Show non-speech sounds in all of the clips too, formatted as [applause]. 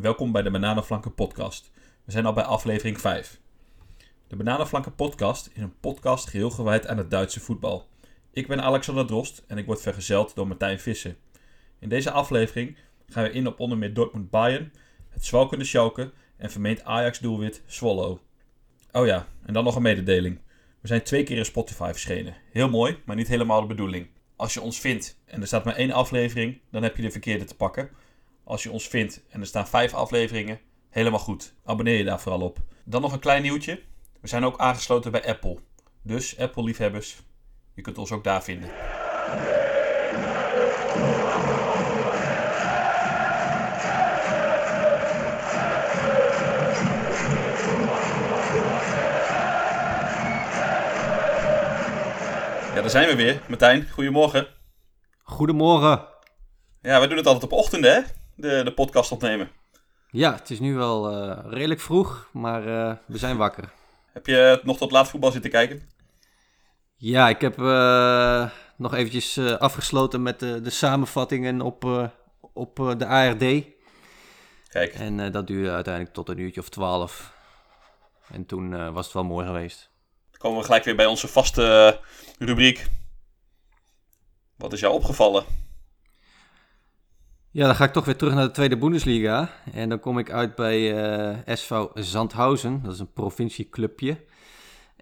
Welkom bij de Bananenflanken podcast. We zijn al bij aflevering 5. De Bananenflanken podcast is een podcast geheel gewijd aan het Duitse voetbal. Ik ben Alexander Drost en ik word vergezeld door Martijn Visser. In deze aflevering gaan we in op onder meer Dortmund Bayern, het zwalkende Schalke en vermeend Ajax doelwit Swallow. Oh ja, en dan nog een mededeling. We zijn twee keer in Spotify verschenen. Heel mooi, maar niet helemaal de bedoeling. Als je ons vindt en er staat maar één aflevering, dan heb je de verkeerde te pakken. Als je ons vindt en er staan vijf afleveringen, helemaal goed. Abonneer je daar vooral op. Dan nog een klein nieuwtje. We zijn ook aangesloten bij Apple. Dus Apple-liefhebbers, je kunt ons ook daar vinden. Ja, daar zijn we weer. Martijn, goedemorgen. Goedemorgen. Ja, we doen het altijd op ochtenden, hè? De, de podcast opnemen. Ja, het is nu wel eh, redelijk vroeg, maar eh, we zijn wakker. Heb je nog tot laat voetbal zitten kijken? Ja, ik heb eh, nog eventjes afgesloten met de, de samenvattingen op, op de ARD. Kijk. En dat duurde uiteindelijk tot een uurtje of twaalf. En toen was het wel mooi geweest. Dan komen we gelijk weer bij onze vaste rubriek. Wat is jou opgevallen? Ja, dan ga ik toch weer terug naar de Tweede Bundesliga. En dan kom ik uit bij uh, SV Zandhausen. Dat is een provincieclubje.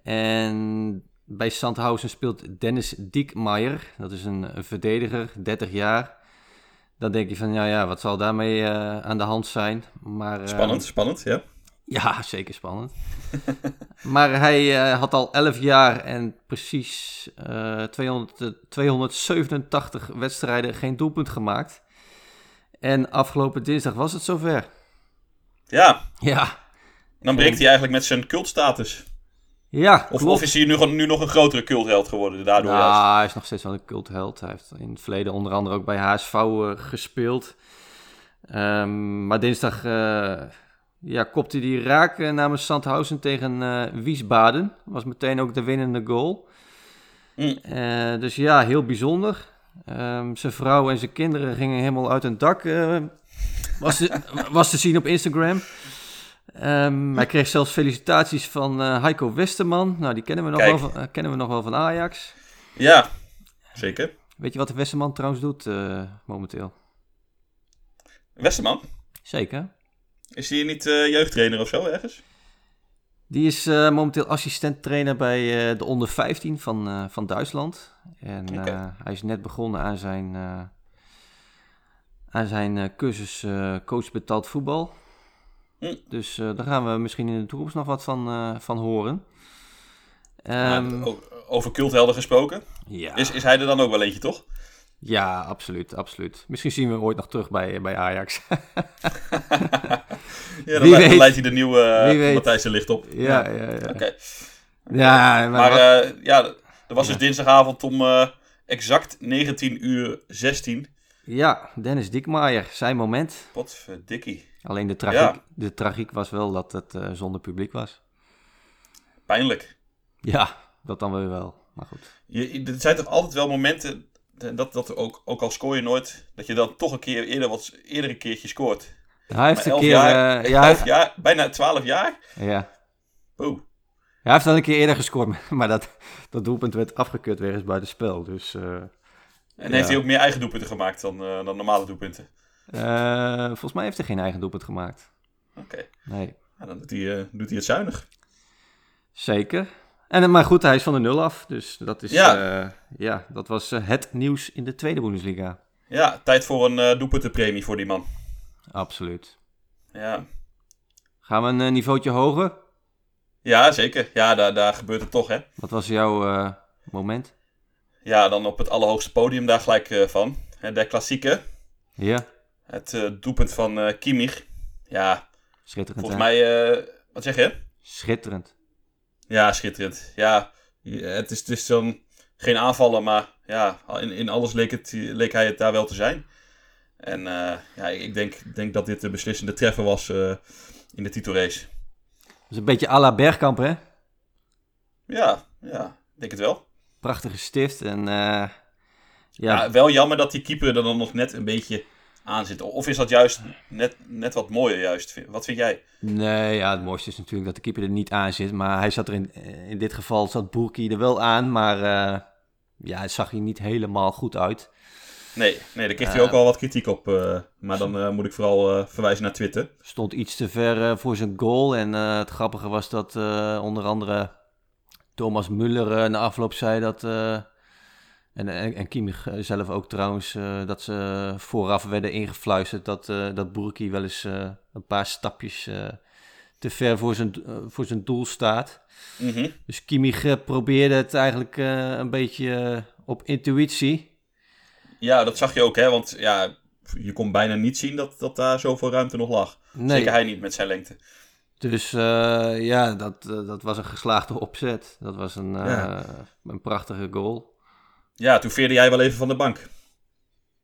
En bij Zandhausen speelt Dennis Diekmeijer. Dat is een, een, verdediger, 30 jaar. Dan denk je van, ja, ja wat zal daarmee uh, aan de hand zijn? Maar, uh, spannend, spannend, ja. Ja, [laughs] zeker spannend. [laughs] maar hij uh, had al 11 jaar en precies uh, 200, 287 wedstrijden geen doelpunt gemaakt. En afgelopen dinsdag was het zover. Ja. Ja. Dan breekt en... hij eigenlijk met zijn cultstatus. Ja, of, of, is hij nu, nu nog een grotere cultheld geworden daardoor ja, juist? hij is nog steeds wel een cultheld. Hij heeft in het verleden onder andere ook bij HSV uh, gespeeld. Um, maar dinsdag uh, ja, kopte hij raak uh, namens Sandhausen tegen Wiesbaden. Was meteen ook de winnende goal. Mm. dus ja, heel bijzonder. Um, zijn vrouw en zijn kinderen gingen helemaal uit hun dak. Uh, was, te, [laughs] was te zien op Instagram. Um, hij kreeg zelfs felicitaties van uh, Heiko Westerman. Nou, die kennen we, nog wel van, uh, kennen we nog wel van Ajax. Ja, zeker. Weet je wat de Westerman trouwens doet momenteel? Westerman? Zeker. Is hij niet jeugdtrainer of zo ergens? Die is uh, momenteel assistent trainer bij uh, de onder 15 van, uh, van Duitsland. En okay. hij is net begonnen aan zijn, aan zijn cursus coach betaald voetbal. Hm. Dus daar gaan we misschien in de toekomst nog wat van, van horen. Um, ja, over culthelden gesproken. Ja. Is, is hij er dan ook wel eentje, toch? Ja, absoluut, absoluut. Misschien zien we hem ooit nog terug bij, bij Ajax. [laughs] ja, dan, Wie leidt, dan leidt hij de nieuwe uh, Matthijs er licht op. Ja, ja, ja. Oké. Okay. Ja, maar, maar uh, ja, er was ja. dus dinsdagavond om uh, exact 19 uur 16. Ja, Dennis Diekmaier, zijn moment. Potverdikkie. Alleen de tragiek, ja. de tragiek was wel dat het uh, zonder publiek was. Pijnlijk. Ja, dat dan weer wel. Maar goed. Je, er zijn toch altijd wel momenten dat, dat ook, ook al scoor je nooit, dat je dan toch een keer eerder wat eerder een keertje scoort. Hij heeft een keer. Jaar, uh, ja, [laughs] elf jaar, bijna 12 jaar. Ja. Oeh. Hij heeft dan een keer eerder gescoord, [laughs] maar dat, dat doelpunt werd afgekeurd wegens buitenspel. Dus, uh, en ja. heeft hij ook meer eigen doelpunten gemaakt dan, uh, dan normale doelpunten? Volgens mij heeft hij geen eigen doelpunt gemaakt. Oké. Okay. Nee. Nou, dan doet hij, doet hij het zuinig. Zeker. En, maar goed, hij is van de nul af. Dus dat, is, ja. uh, ja, dat was uh, het nieuws in de tweede Bundesliga. Ja, tijd voor een uh, doelpuntenpremie voor die man. Absoluut. Ja. Gaan we een niveautje hoger? Ja, zeker. Ja, daar, daar gebeurt het toch, hè. Wat was jouw moment? Ja, dan op het allerhoogste podium daar gelijk van. De klassieke. Ja. Het doelpunt van Kimmich. Ja. Schitterend, Volgens hè? mij... wat zeg je? Schitterend. Ja, schitterend. Ja, het is, het is dan geen aanvallen, maar ja, in, in alles leek, het, leek hij het daar wel te zijn. En uh, ja, ik denk, denk dat dit de beslissende treffer was uh, in de titelrace. Dat is een beetje à la Bergkamp, hè? Ja, ja, ik denk het wel. Prachtige stift en uh, ja. ja. Wel jammer dat die keeper er dan nog net een beetje aan zit. Of is dat juist net, net wat mooier juist? Wat vind jij? Nee, ja, het mooiste is natuurlijk dat de keeper er niet aan zit. Maar hij zat er in, in dit geval zat Boerki er wel aan. Maar uh, ja, het zag er niet helemaal goed uit. Nee, nee daar kreeg hij ook al wat kritiek op. Uh, maar dan uh, moet ik vooral verwijzen naar Twitter. Stond iets te ver voor zijn goal. En het grappige was dat onder andere Thomas Muller na afloop zei dat en, en, en Kimmich eh, zelf ook trouwens, uh, dat ze vooraf werden ingefluisterd dat, uh, dat Burki wel eens uh, een paar stapjes te ver voor zijn, voor zijn doel staat. Mm -hmm. Dus Kimmich probeerde het eigenlijk een beetje op intuïtie. Ja, dat zag je ook, hè? Want ja, je kon bijna niet zien dat, dat daar zoveel ruimte nog lag. Nee. Zeker hij niet met zijn lengte. Dus ja, dat, dat was een geslaagde opzet. Dat was een, ja. een prachtige goal. Ja, toen veerde jij wel even van de bank.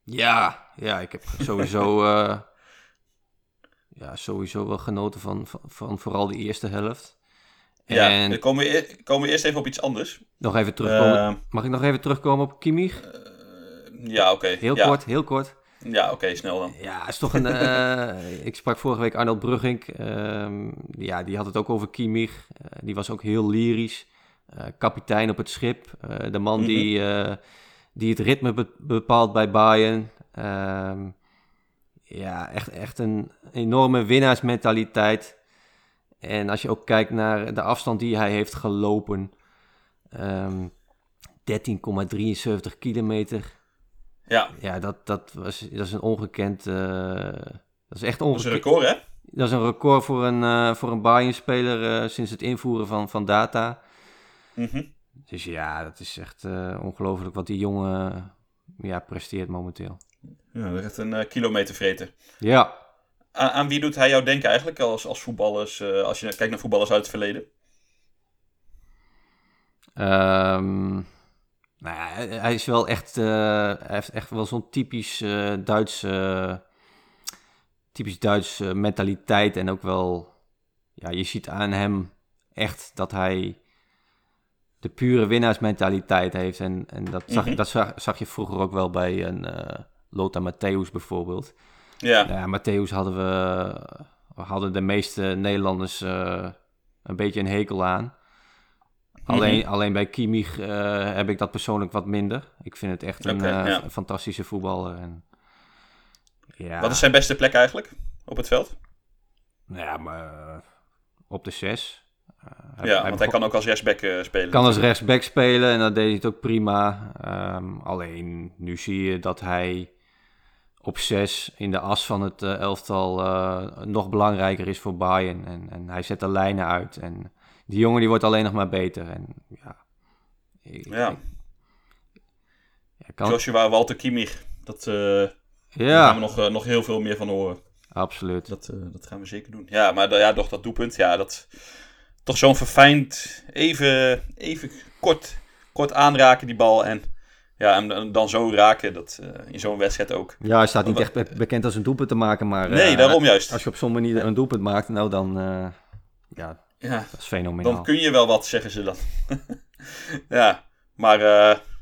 Ja, ja ik heb sowieso, [laughs] ja, sowieso wel genoten van, van, van, vooral de eerste helft. En... Ja, komen we, komen we eerst even op iets anders. Nog even terugkomen. Mag ik nog even terugkomen op Kimmich? Ja, oké. Okay. Heel ja. kort, heel kort. Ja, oké, snel dan. Ja, is toch een. uh, [laughs] ik sprak vorige week Arnold Brugging. Uh, ja, die had het ook over Kimmich. Uh, die was ook heel lyrisch. Eh, kapitein op het schip. Eh, de man die, mhm. eh, die het ritme bepaalt bij Bayern. Ehm, ja, echt, echt een enorme winnaarsmentaliteit. En als je ook kijkt naar de afstand die hij heeft gelopen. Um, 13,73 kilometer. Ja. Ja, dat, dat, was, dat is een ongekend... Uh, dat is echt ongekend. Dat is een record, hè? Dat is een record voor een, uh, voor een Bayern-speler uh, sinds het invoeren van, van data. Mm Dus ja, dat is echt ongelooflijk wat die jongen ja, presteert momenteel. Ja, dat is echt een kilometervreter. Ja. Aan, aan, wie doet hij jou denken eigenlijk als, als voetballers, als je kijkt naar voetballers uit het verleden? Um, nou ja, hij is wel echt, hij heeft echt wel zo'n typisch Duits, typisch Duits mentaliteit en ook wel, ja, je ziet aan hem echt dat hij de pure winnaarsmentaliteit heeft. En, en dat, zag, mm dat zag, zag, je vroeger ook wel bij een uh, Lothar Matthäus bijvoorbeeld. Ja. Ja, Matthäus hadden we hadden de meeste Nederlanders uh, een beetje een hekel aan. Alleen, mm -hmm. alleen bij Kimmich uh, heb ik dat persoonlijk wat minder. Ik vind het echt een okay, ja. fantastische voetballer. En, ja. Wat is zijn beste plek eigenlijk op het veld? Nou ja, maar op de zes. Uh, ja, hij want hij kan ook als rechtsback uh, spelen. Kan als rechtsback spelen en dat deed hij het ook prima. Um, alleen nu zie je dat hij op 6 in de as van het uh, elftal nog belangrijker is voor Bayern. En, en hij zet de lijnen uit. En die jongen die wordt alleen nog maar beter. En, ja, ik, ja. Ik, ja kan... Joshua Walter Kimmich, dat, ja. daar gaan we nog, nog heel veel meer van horen. Absoluut. Dat, dat gaan we zeker doen. Ja, maar ja, toch dat doelpunt, ja, dat toch zo'n verfijnd, even, even kort, kort aanraken die bal. En, ja, en dan zo raken, dat uh, in zo'n wedstrijd ook. Ja, hij staat niet echt bekend als een doelpunt te maken, maar... Nee, uh, daarom juist. Als je op zo'n manier een doelpunt maakt, nou dan... Uh, ja, ja, dat is fenomenaal. Dan kun je wel wat, zeggen ze dan. [laughs] ja, maar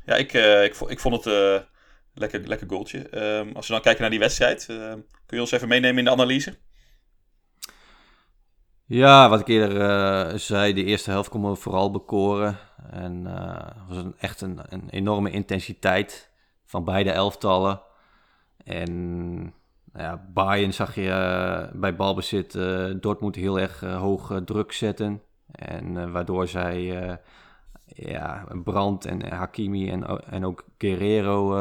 ja, ik, ik, ik vond het lekker, lekker goaltje. Um, als we dan kijken naar die wedstrijd, kun je ons even meenemen in de analyse? Ja, wat ik eerder uh, zei, de eerste helft kon me vooral bekoren. En uh, was een, echt een, een, enorme intensiteit van beide elftallen. En nou ja, Bayern zag je uh, bij balbezit Dortmund heel erg hoog druk zetten. En waardoor zij ja, Brandt en Hakimi en, en ook Guerrero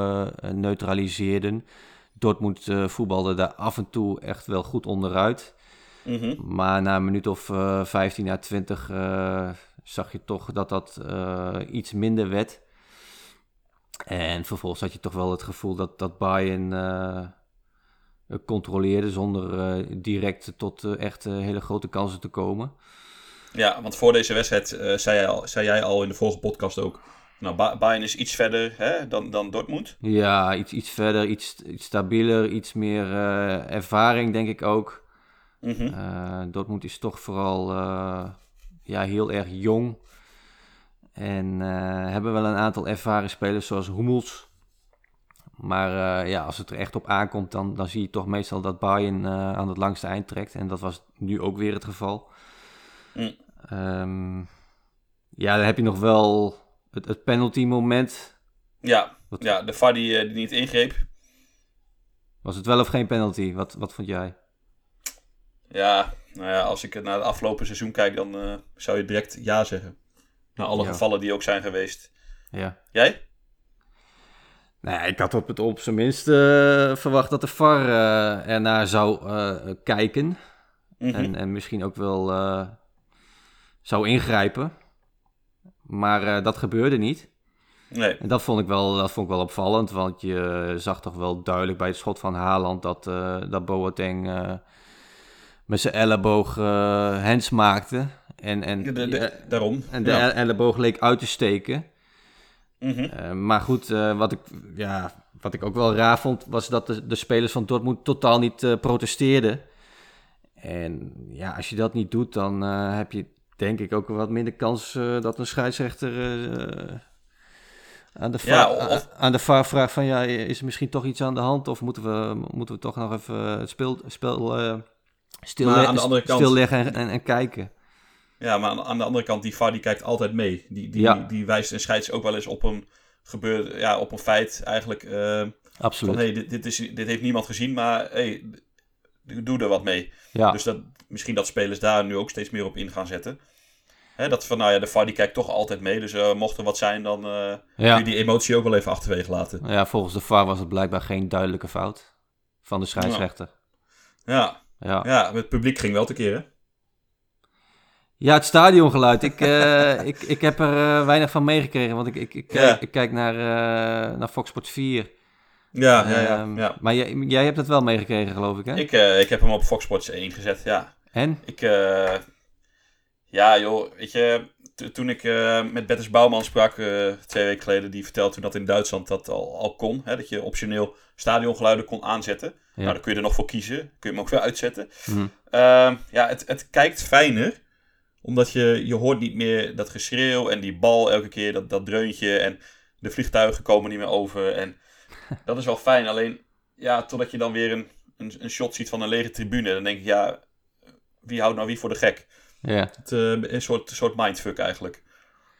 neutraliseerden. Dortmund voetbalde daar af en toe echt wel goed onderuit. Mhm. Maar na een minuut of uh, 15 à 20 uh, zag je toch dat dat uh, iets minder werd. En vervolgens had je toch wel het gevoel dat, dat Bayern controleerde zonder direct tot echt hele grote kansen te komen. Ja, want voor deze wedstrijd zei, jij al, zei jij al in de vorige podcast ook. Nou, Bayern is iets verder hè, dan, dan Dortmund. Ja, iets, iets verder, iets, iets stabieler, iets meer ervaring denk ik ook. Mm -hmm. Dortmund is toch vooral uh, ja, heel erg jong. En hebben wel een aantal ervaren spelers zoals Hummels. Maar ja, als het er echt op aankomt, dan, dan zie je toch meestal dat Bayern aan het langste eind trekt. En dat was nu ook weer het geval. Mm. Ehm, ja, dan heb je nog wel het, het penalty moment. Ja, ja de VAR die, die niet ingreep. Was het wel of geen penalty? Wat, wat vond jij? Ja, nou ja, als ik naar het afgelopen seizoen kijk, dan uh, zou je direct ja zeggen. Na alle gevallen die ook zijn geweest. Ja. Jij? Nou ik had op het op zijn minst uh, verwacht dat de VAR uh, ernaar zou kijken. Mhm. en, en misschien ook wel zou ingrijpen. Maar dat gebeurde niet. Nee. En dat vond, ik wel, dat vond ik wel opvallend, want je zag toch wel duidelijk bij het schot van Haaland dat, dat Boateng met zijn elleboog hands maakte. En, en, de, daarom. En de elleboog leek uit te steken. Mm -hmm. maar goed, uh, wat, ik, ja, wat ik ook wel raar vond, was dat de, de spelers van Dortmund totaal niet uh, protesteerden. En ja, als je dat niet doet, dan heb je denk ik ook wat minder kans dat een scheidsrechter aan de VAR, aan de VAR vraagt van ja, is er misschien toch iets aan de hand? Of moeten we, moeten we toch nog even het speel, spel stil, stilleggen en, en, kijken. Ja, maar aan, de andere kant, die VAR die kijkt altijd mee. Die, die, die wijst een scheids ook wel eens op een, gebeurde, ja, op een feit eigenlijk. Uh, Absoluut. Van, hey, dit, dit, is, dit heeft niemand gezien, maar hey, doe er wat mee. Ja. Dus dat, misschien dat spelers daar nu ook steeds meer op in gaan zetten. Hè, dat van, nou ja, de VAR die kijkt toch altijd mee. Dus uh, mocht er wat zijn, dan uh, ja. je die emotie ook wel even achterwege laten. Ja, volgens de VAR was het blijkbaar geen duidelijke fout van de scheidsrechter. Ja, ja. ja, het publiek ging wel te keren. Ja, het stadiongeluid. Ik, uh, ik, ik heb er uh, weinig van meegekregen, want ik, ik, ik, kijk, ik kijk naar, uh, naar Fox Sports 4. Ja, ja, ja, ehm, ja. Maar jij, jij hebt het wel meegekregen, geloof ik, hè? Ik, ik heb hem op Fox Sports 1 gezet, ja. En? Ik, ja, joh, weet je, toen ik met Betters Bouwman sprak twee weken geleden, die vertelde toen dat in Duitsland dat al, al kon. Hè, dat je optioneel stadiongeluiden kon aanzetten. Ja. Nou, dan kun je er nog voor kiezen. Kun je hem ook weer uitzetten. Mhm. Ehm, ja, het, het kijkt fijner. Omdat je, je hoort niet meer dat geschreeuw en die bal elke keer, dat, dat dreuntje. En de vliegtuigen komen niet meer over. En [laughs] dat is wel fijn. Alleen, ja, totdat je dan weer een, een, een shot ziet van een lege tribune. Dan denk ik, ja, wie houdt nou wie voor de gek? Ja. Het, uh, een soort, soort mindfuck eigenlijk.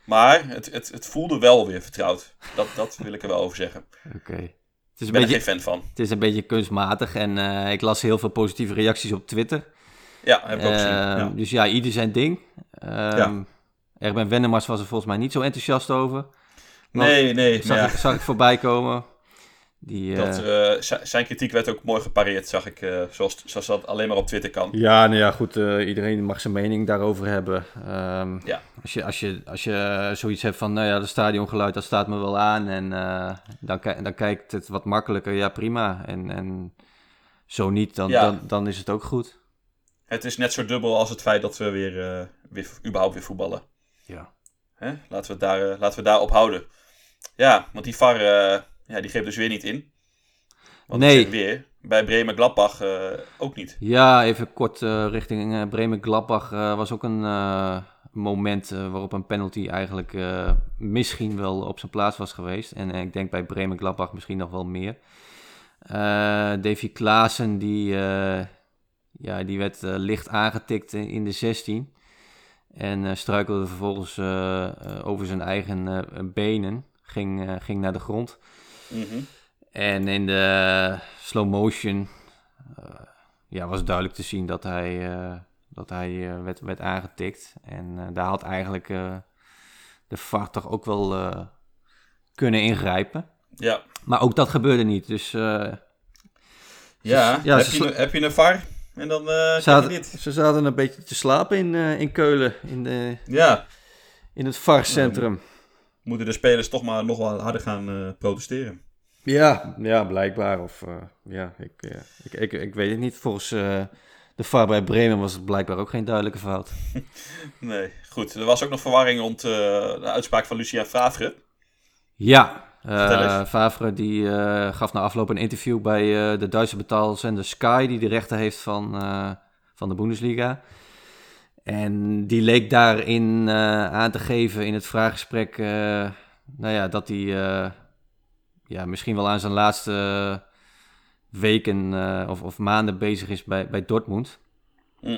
Maar het, het, het voelde wel weer vertrouwd. Dat, dat wil ik er wel over zeggen. Oké is een ben beetje, geen fan van. Het is een beetje kunstmatig en uh, ik las heel veel positieve reacties op Twitter. Ja, heb ik ook gezien. Ehm, ja. Dus ja, ieder zijn ding. Um, ja. Erben Wennemars was er volgens mij niet zo enthousiast over. nee, nee. Zag, ja. ik, zag ik voorbij komen. Die, [laughs] dat, uh, zijn kritiek werd ook mooi gepareerd, zag ik, uh, zoals, zoals dat alleen maar op Twitter kan. Ja, nou ja, goed, uh, iedereen mag zijn mening daarover hebben. Um, ja. als, je, als, je, als je zoiets hebt van, nou ja, de stadiongeluid, dat staat me wel aan en dan, dan kijkt het wat makkelijker, ja prima. En, en zo niet, dan, ja. dan, dan is het ook goed. Het is net zo dubbel als het feit dat we weer, weer überhaupt weer voetballen. Ja. Hè? Laten, we daar, laten we daar op houden. Ja, want die VAR ja, die geeft dus weer niet in. Want nee. weer, bij Bremen-Gladbach uh, ook niet. Ja, even kort richting uh, Bremen-Gladbach was ook een moment waarop een penalty eigenlijk misschien wel op zijn plaats was geweest. En ik denk bij Bremen-Gladbach misschien nog wel meer. Davy Klaassen, die, ja, die werd licht aangetikt in de 16. En struikelde vervolgens over zijn eigen benen. Ging, ging naar de grond. Mhm. En in de slow motion ja, was duidelijk te zien dat hij, uh, dat hij uh, werd, werd aangetikt. En daar had eigenlijk de VAR toch ook wel kunnen ingrijpen. Ja. Maar ook dat gebeurde niet. Dus, ja, ja heb, je, heb je een VAR? En dan uh, zaten. Ze zaten een beetje te slapen in, uh, in Keulen, in, de, ja. in het VAR-centrum moeten de spelers toch maar nog wel harder gaan uh, protesteren. Ja, ja, blijkbaar. Of ja, ik, ik, ik, ik, weet het niet. Volgens de VAR bij Bremen was het blijkbaar ook geen duidelijke fout. [laughs] nee, goed. Er was ook nog verwarring rond de uitspraak van Lucia Favre. Ja, Favre die gaf na afloop een interview bij de Duitse betaalzender Sky, die de rechten heeft van, van de Bundesliga. En die leek daarin aan te geven in het vraaggesprek, nou ja, dat hij ja, misschien wel aan zijn laatste weken of, of maanden bezig is bij, bij Dortmund. Mm.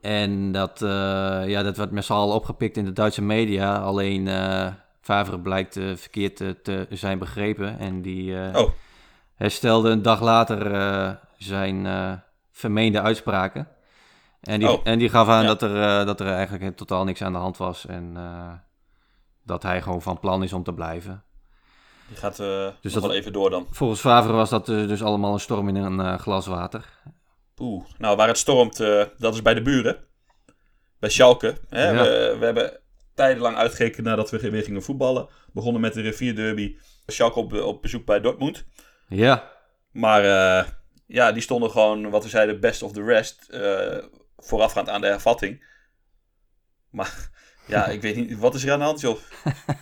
En dat, ja, dat werd allen opgepikt in de Duitse media. Alleen Favre blijkt verkeerd te zijn begrepen. En die oh. herstelde een dag later zijn vermeende uitspraken. En die, oh. en die gaf aan dat, er, uh, dat er eigenlijk totaal niks aan de hand was. En uh, dat hij gewoon van plan is om te blijven. Die gaat uh, dus dat, wel even door dan. Volgens Favre was dat dus allemaal een storm in een glas water. Oeh, nou waar het stormt, dat is bij de buren. Bij Schalke. Hè? We, we, hebben tijdenlang uitgekeken nadat we weer gingen voetballen. Begonnen met de rivierderby. Schalke op, op bezoek bij Dortmund. Ja. Maar ja, die stonden gewoon, wat we zeiden, best of the rest voorafgaand aan de hervatting. Maar [laughs] ja, ik weet niet, wat is er aan de hand, joh?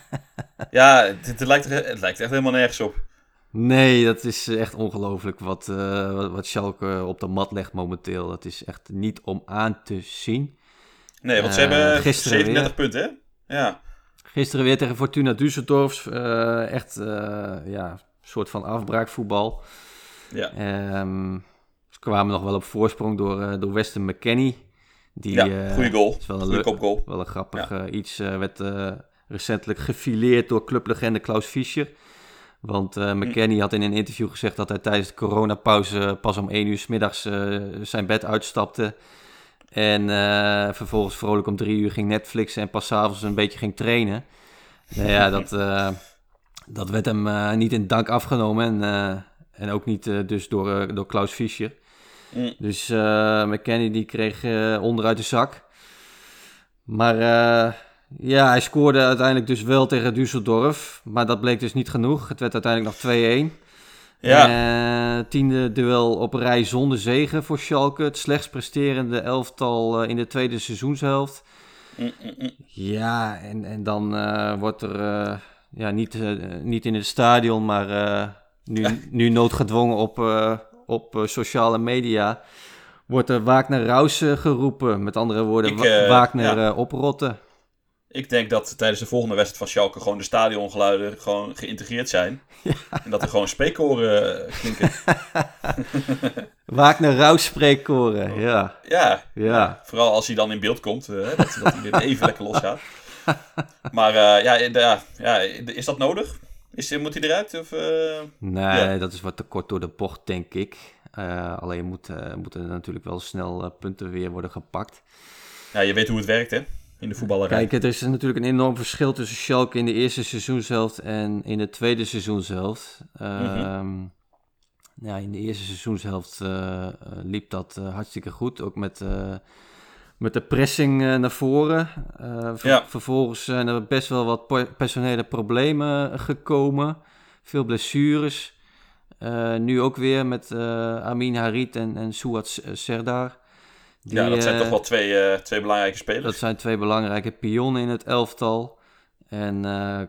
[laughs] ja, het, lijkt, het lijkt echt helemaal nergens op. Nee, dat is echt ongelooflijk wat, uh, wat, wat Schalke op de mat legt momenteel. Dat is echt niet om aan te zien. Nee, want ze hebben 37 weer, punten, hè? Ja. Gisteren weer tegen Fortuna Düsseldorf. Uh, echt, ja, een soort van afbraakvoetbal. Ja. Um, ze kwamen nog wel op voorsprong door, uh, door Weston McKenney. Die, ja, uh, goede goal. Is wel een kopgoal. Wel een grappig ja. uh, iets. werd recentelijk gefileerd door clublegende Klaus Fischer. Want hm. McKenny had in een interview gezegd dat hij tijdens de coronapauze pas om 1 uur s middags zijn bed uitstapte. En vervolgens vrolijk om 3 uur ging Netflixen en pas s'avonds een beetje ging trainen. Nou ja, [laughs] dat, dat werd hem niet in dank afgenomen. En, en ook niet dus door, door Klaus Fischer. Mm. Dus McKenny die kreeg onderuit de zak. Maar ja, hij scoorde uiteindelijk dus wel tegen Düsseldorf. Maar dat bleek dus niet genoeg. Het werd uiteindelijk nog 2-1. Ja. tiende duel op rij zonder zegen voor Schalke. Het slechts presterende elftal in de tweede seizoenshelft. Mm, mm, ja, en, en dan wordt er ja, niet, niet in het stadion, maar nu, [laughs] nu noodgedwongen op, op sociale media wordt er Wagner Raus geroepen. Met andere woorden, ik, Wagner ja. oprotten. Ik denk dat tijdens de volgende wedstrijd van Schalke gewoon de stadiongeluiden gewoon geïntegreerd zijn. [laughs] Ja. En dat er gewoon spreekkoren klinken. [laughs] Wagner Raus spreekkoren, oh. ja. ja. Ja. Vooral als hij dan in beeld komt, uh, dat, dat hij weer even lekker losgaat. [laughs] Maar uh, ja, ja, ja, is dat nodig? Is, moet hij eruit? Of, uh... Nee, dat is wat te kort door de bocht, denk ik. Uh, alleen moet, moeten er natuurlijk wel snel punten weer worden gepakt. Ja, je weet hoe het werkt, hè? In de voetballerij. Kijk, er is natuurlijk een enorm verschil tussen Schalke in de eerste seizoenshelft en in de tweede seizoenshelft. Mm ja, in de eerste seizoenshelft liep dat hartstikke goed. Ook met met de pressing naar voren. Ja. Vervolgens zijn er best wel wat personele problemen gekomen. Veel blessures. Nu ook weer met Amin Harit en, en Suat Serdar. Die, ja, dat zijn toch wel twee, twee belangrijke spelers. Dat zijn twee belangrijke pionnen in het elftal. En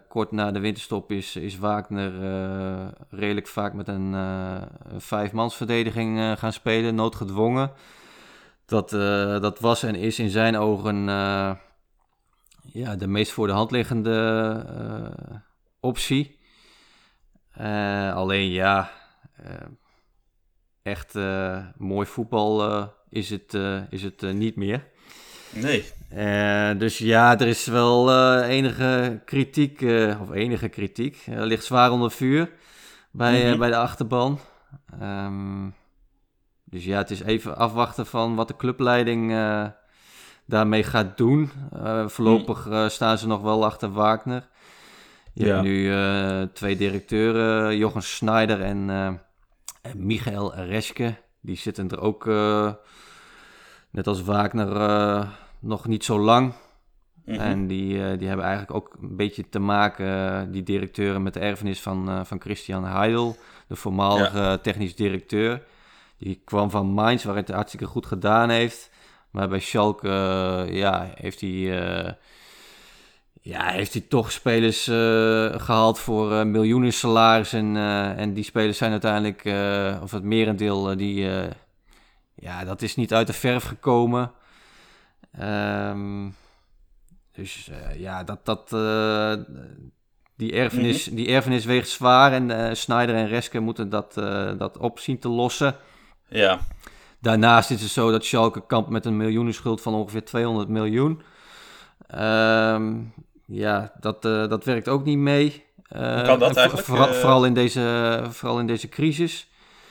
kort na de winterstop is, is Wagner redelijk vaak met een vijfmansverdediging gaan spelen, noodgedwongen. Dat, uh, dat was en is in zijn ogen uh, ja, de meest voor de hand liggende uh, optie. alleen ja, echt mooi voetbal is het, is het niet meer. Nee. dus ja, er is wel enige kritiek, of enige kritiek. Er ligt zwaar onder vuur bij, mm -hmm. bij de achterban. Um, dus ja, het is even afwachten van wat de clubleiding daarmee gaat doen. Voorlopig uh, staan ze nog wel achter Wagner. Je ja. hebt nu twee directeuren, Jochen Schneider en, en Michael Reske. Die zitten er ook, net als Wagner, nog niet zo lang. Mm -hmm. En die, die hebben eigenlijk ook een beetje te maken, die directeuren, met de erfenis van, van Christian Heidel, de voormalige ja. technisch directeur. Die kwam van Mainz, waar hij het hartstikke goed gedaan heeft. Maar bij Schalke ja, heeft hij... Ja, heeft hij toch spelers uh, gehaald voor uh, miljoenen salaris. En, uh, en die spelers zijn uiteindelijk, of het merendeel, die, ja, dat is niet uit de verf gekomen. Um, dus ja, dat, dat, die, erfenis, die erfenis weegt zwaar en Snyder en Reske moeten dat, dat op zien te lossen. Ja. Daarnaast is het zo dat Schalke kampt met een miljoenenschuld van ongeveer 200 miljoen. Ehm, ja, dat, dat werkt ook niet mee. Hoe kan dat eigenlijk? vooral, in deze, vooral in deze crisis.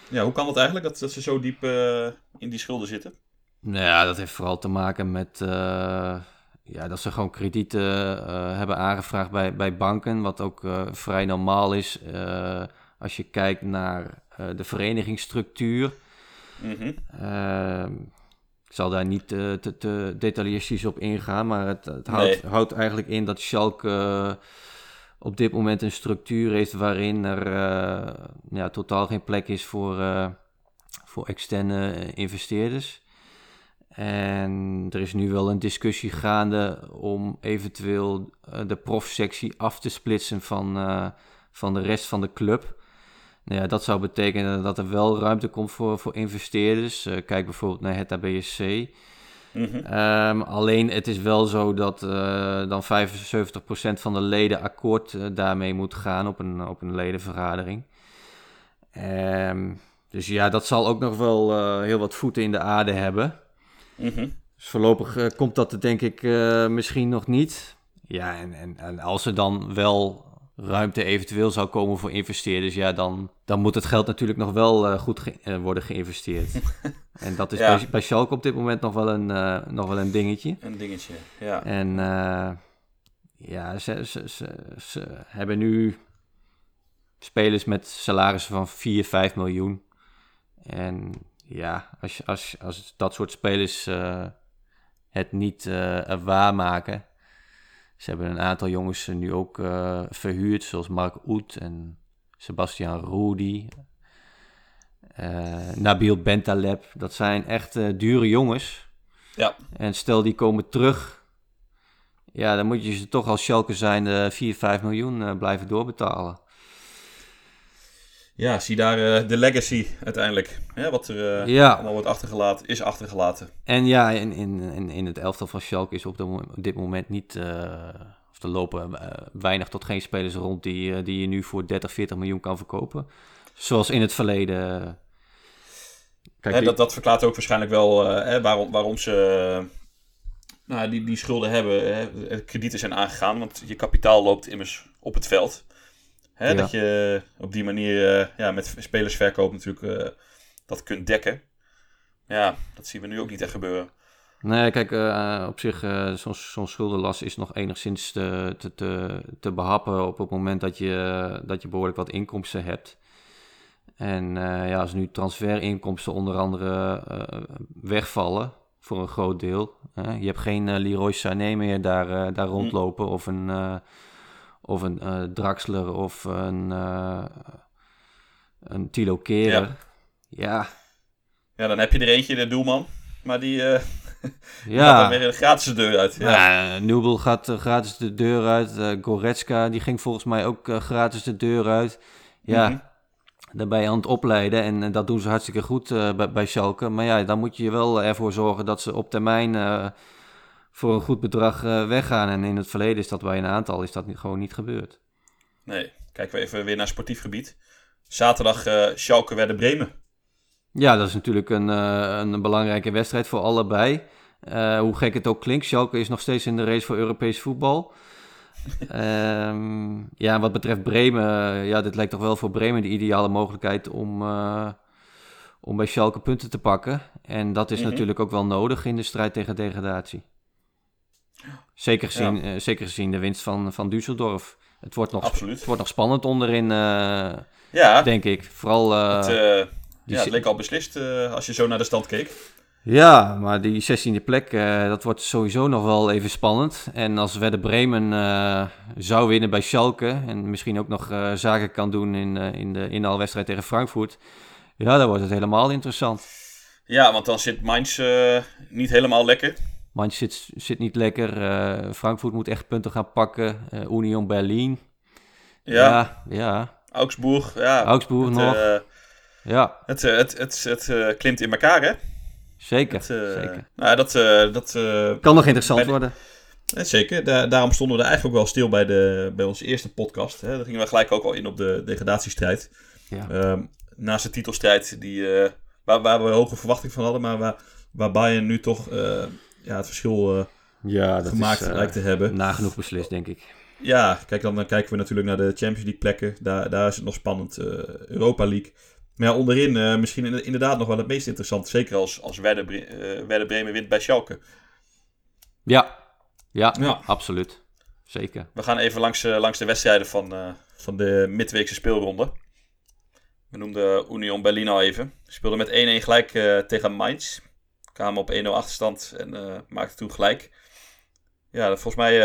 Ja, hoe kan het eigenlijk dat, dat ze zo diep in die schulden zitten? Nou ja, dat heeft vooral te maken met ja, dat ze gewoon kredieten hebben aangevraagd bij, bij banken. Wat ook vrij normaal is als je kijkt naar de verenigingsstructuur. Mm -hmm. Ik zal daar niet te, te, te, detailistisch op ingaan, maar het, het houdt, nee. houdt, eigenlijk in dat Schalke op dit moment een structuur heeft waarin er ja, totaal geen plek is voor, voor externe investeerders. En er is nu wel een discussie gaande om eventueel de profsectie af te splitsen van, van de rest van de club. Nou ja, dat zou betekenen dat er wel ruimte komt voor, voor investeerders. Uh, kijk bijvoorbeeld naar het ABSC. Mm -hmm. um, alleen het is wel zo dat dan 75% van de leden akkoord daarmee moet gaan op een, op een ledenvergadering. Um, dus ja, dat zal ook nog wel heel wat voeten in de aarde hebben. Mm Dus voorlopig komt dat denk ik misschien nog niet. Ja, en, en, en, als er dan wel ruimte eventueel zou komen voor investeerders, ja, dan, dan moet het geld natuurlijk nog wel uh, goed ge worden geïnvesteerd. [laughs] en dat is ja. bij, bij Schalke op dit moment nog wel een, nog wel een dingetje. Een dingetje, ja. En ja, ze, ze, ze, ze, hebben nu spelers met salarissen van 4, 5 miljoen. En ja, als, als, als dat soort spelers het niet waarmaken. Ze hebben een aantal jongens nu ook uh, verhuurd, zoals Mark Oet en Sebastian Rudy. Nabil Bentaleb. Dat zijn echt dure jongens. Ja. En stel die komen terug. Ja, dan moet je ze toch als Schalke zijn de 4, 5 miljoen blijven doorbetalen ja, zie daar uh, de legacy uiteindelijk. Hè, wat er uh, ja. allemaal wordt achtergelaten, is achtergelaten. En ja, in, in, in, in het elftal van Schalke is op, de, op dit moment niet... Uh, of er lopen weinig tot geen spelers rond die, die je nu voor 30, 40 miljoen kan verkopen. Zoals in het verleden. Kijk, hè, dat, dat verklaart ook waarschijnlijk wel hè, waarom, waarom ze nou, die, die schulden hebben. Hè, kredieten zijn aangegaan, want je kapitaal loopt immers op het veld. Hè, Dat je op die manier uh, ja, met spelersverkoop natuurlijk uh, dat kunt dekken. Ja, dat zien we nu ook niet echt gebeuren. Nee, kijk, uh, op zich, zo'n zo schuldenlast is nog enigszins te, te, te, te, behappen op het moment dat je, dat je behoorlijk wat inkomsten hebt. En ja, als nu transferinkomsten onder andere wegvallen, voor een groot deel. je hebt geen Leroy Sané meer daar, daar hm. rondlopen of een of een uh, Draxler of een, uh, een Tilo Keren. Ja. ja. ja. dan heb je er eentje, de doelman. Maar die, [laughs] uh, ja. gaat dan weer gratis de deur uit. Ja, Nubel gaat gratis de deur uit. Goretzka, die ging volgens mij ook gratis de deur uit. Ja, mm -hmm. daarbij aan het opleiden. En dat doen ze hartstikke goed bij, bij Schalke. Maar ja, dan moet je wel ervoor zorgen dat ze op termijn voor een goed bedrag uh, weggaan. En in het verleden is dat bij een aantal is dat gewoon niet gebeurd. Nee, kijken we even weer naar sportief gebied. Zaterdag uh, Schalke werden Bremen. Ja, dat is natuurlijk een, uh, een belangrijke wedstrijd voor allebei. hoe gek het ook klinkt, Schalke is nog steeds in de race voor Europees voetbal. um, [laughs] ja, wat betreft Bremen, ja, dit lijkt toch wel voor Bremen de ideale mogelijkheid om, om bij Schalke punten te pakken. En dat is mm -hmm. natuurlijk ook wel nodig in de strijd tegen degradatie. Zeker gezien, ja. uh, zeker gezien de winst van, van Düsseldorf. Het wordt nog, Absoluut. Het wordt nog spannend onderin, uh, ja. denk ik. Vooral, uh, het, ja, het leek al beslist als je zo naar de stand keek. Ja, maar die 16e plek, dat wordt sowieso nog wel even spannend. En als Werder Bremen zou winnen bij Schalke en misschien ook nog zaken kan doen in, in de inhaalwedstrijd tegen Frankfurt, ja, dan wordt het helemaal interessant. Ja, want dan zit Mainz niet helemaal lekker. Mainz zit, zit niet lekker. Uh, Frankfurt moet echt punten gaan pakken. Uh, Union Berlin. Ja. ja. ja. Augsburg. Ja. Augsburg het, nog. Uh, ja. Het, het, het, het, klimt in elkaar, hè? Zeker, zeker. Nou, dat, dat, kan nog interessant worden. zeker, daarom stonden we er eigenlijk ook wel stil bij, de, bij onze eerste podcast. Hè. Daar gingen we gelijk ook al in op de degradatiestrijd. Ja. Ehm, naast de titelstrijd die, waar, waar, we hoge verwachting van hadden, maar waar, waar Bayern nu toch ja, het verschil ja, dat gemaakt is, lijkt te hebben. Nagenoeg beslist, denk ik. Ja, kijk, dan, dan kijken we natuurlijk naar de Champions League plekken. Daar, daar is het nog spannend. Europa League. Maar ja, onderin misschien inderdaad nog wel het meest interessant. Zeker als, als Werder, Werder Bremen wint bij Schalke. Ja, ja, ja. absoluut. Zeker. We gaan even langs, uh, langs de wedstrijden van, uh, van de midweekse speelronde. We noemden Union Berlin al even. Speelde met 1-1 gelijk uh, tegen Mainz. Kwamen op 1-0 achterstand en maakten toen gelijk. Ja, volgens mij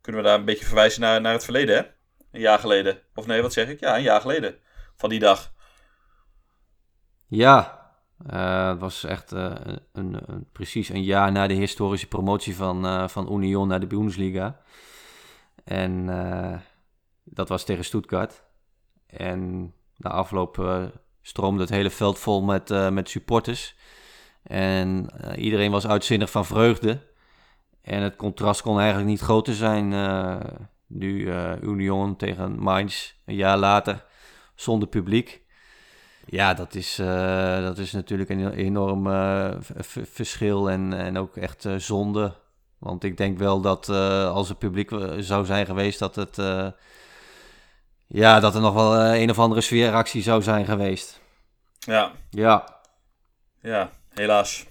kunnen we daar een beetje verwijzen naar, naar het verleden, hè? Een jaar geleden. Of nee, wat zeg ik? Ja, een jaar geleden. Van die dag. Ja, uh, het was echt uh, een, een, precies een jaar na de historische promotie van, uh, van Union naar de Bundesliga. En dat was tegen Stuttgart. En na afloop stroomde het hele veld vol met, met supporters. En iedereen was uitzinnig van vreugde. En het contrast kon eigenlijk niet groter zijn. nu Union tegen Mainz een jaar later zonder publiek. Ja, dat is, dat is natuurlijk een enorm verschil en, en ook echt zonde. Want ik denk wel dat als het publiek zou zijn geweest, dat, het, ja, dat er nog wel een of andere sfeeractie zou zijn geweest. Ja. Ja. Ja, helaas.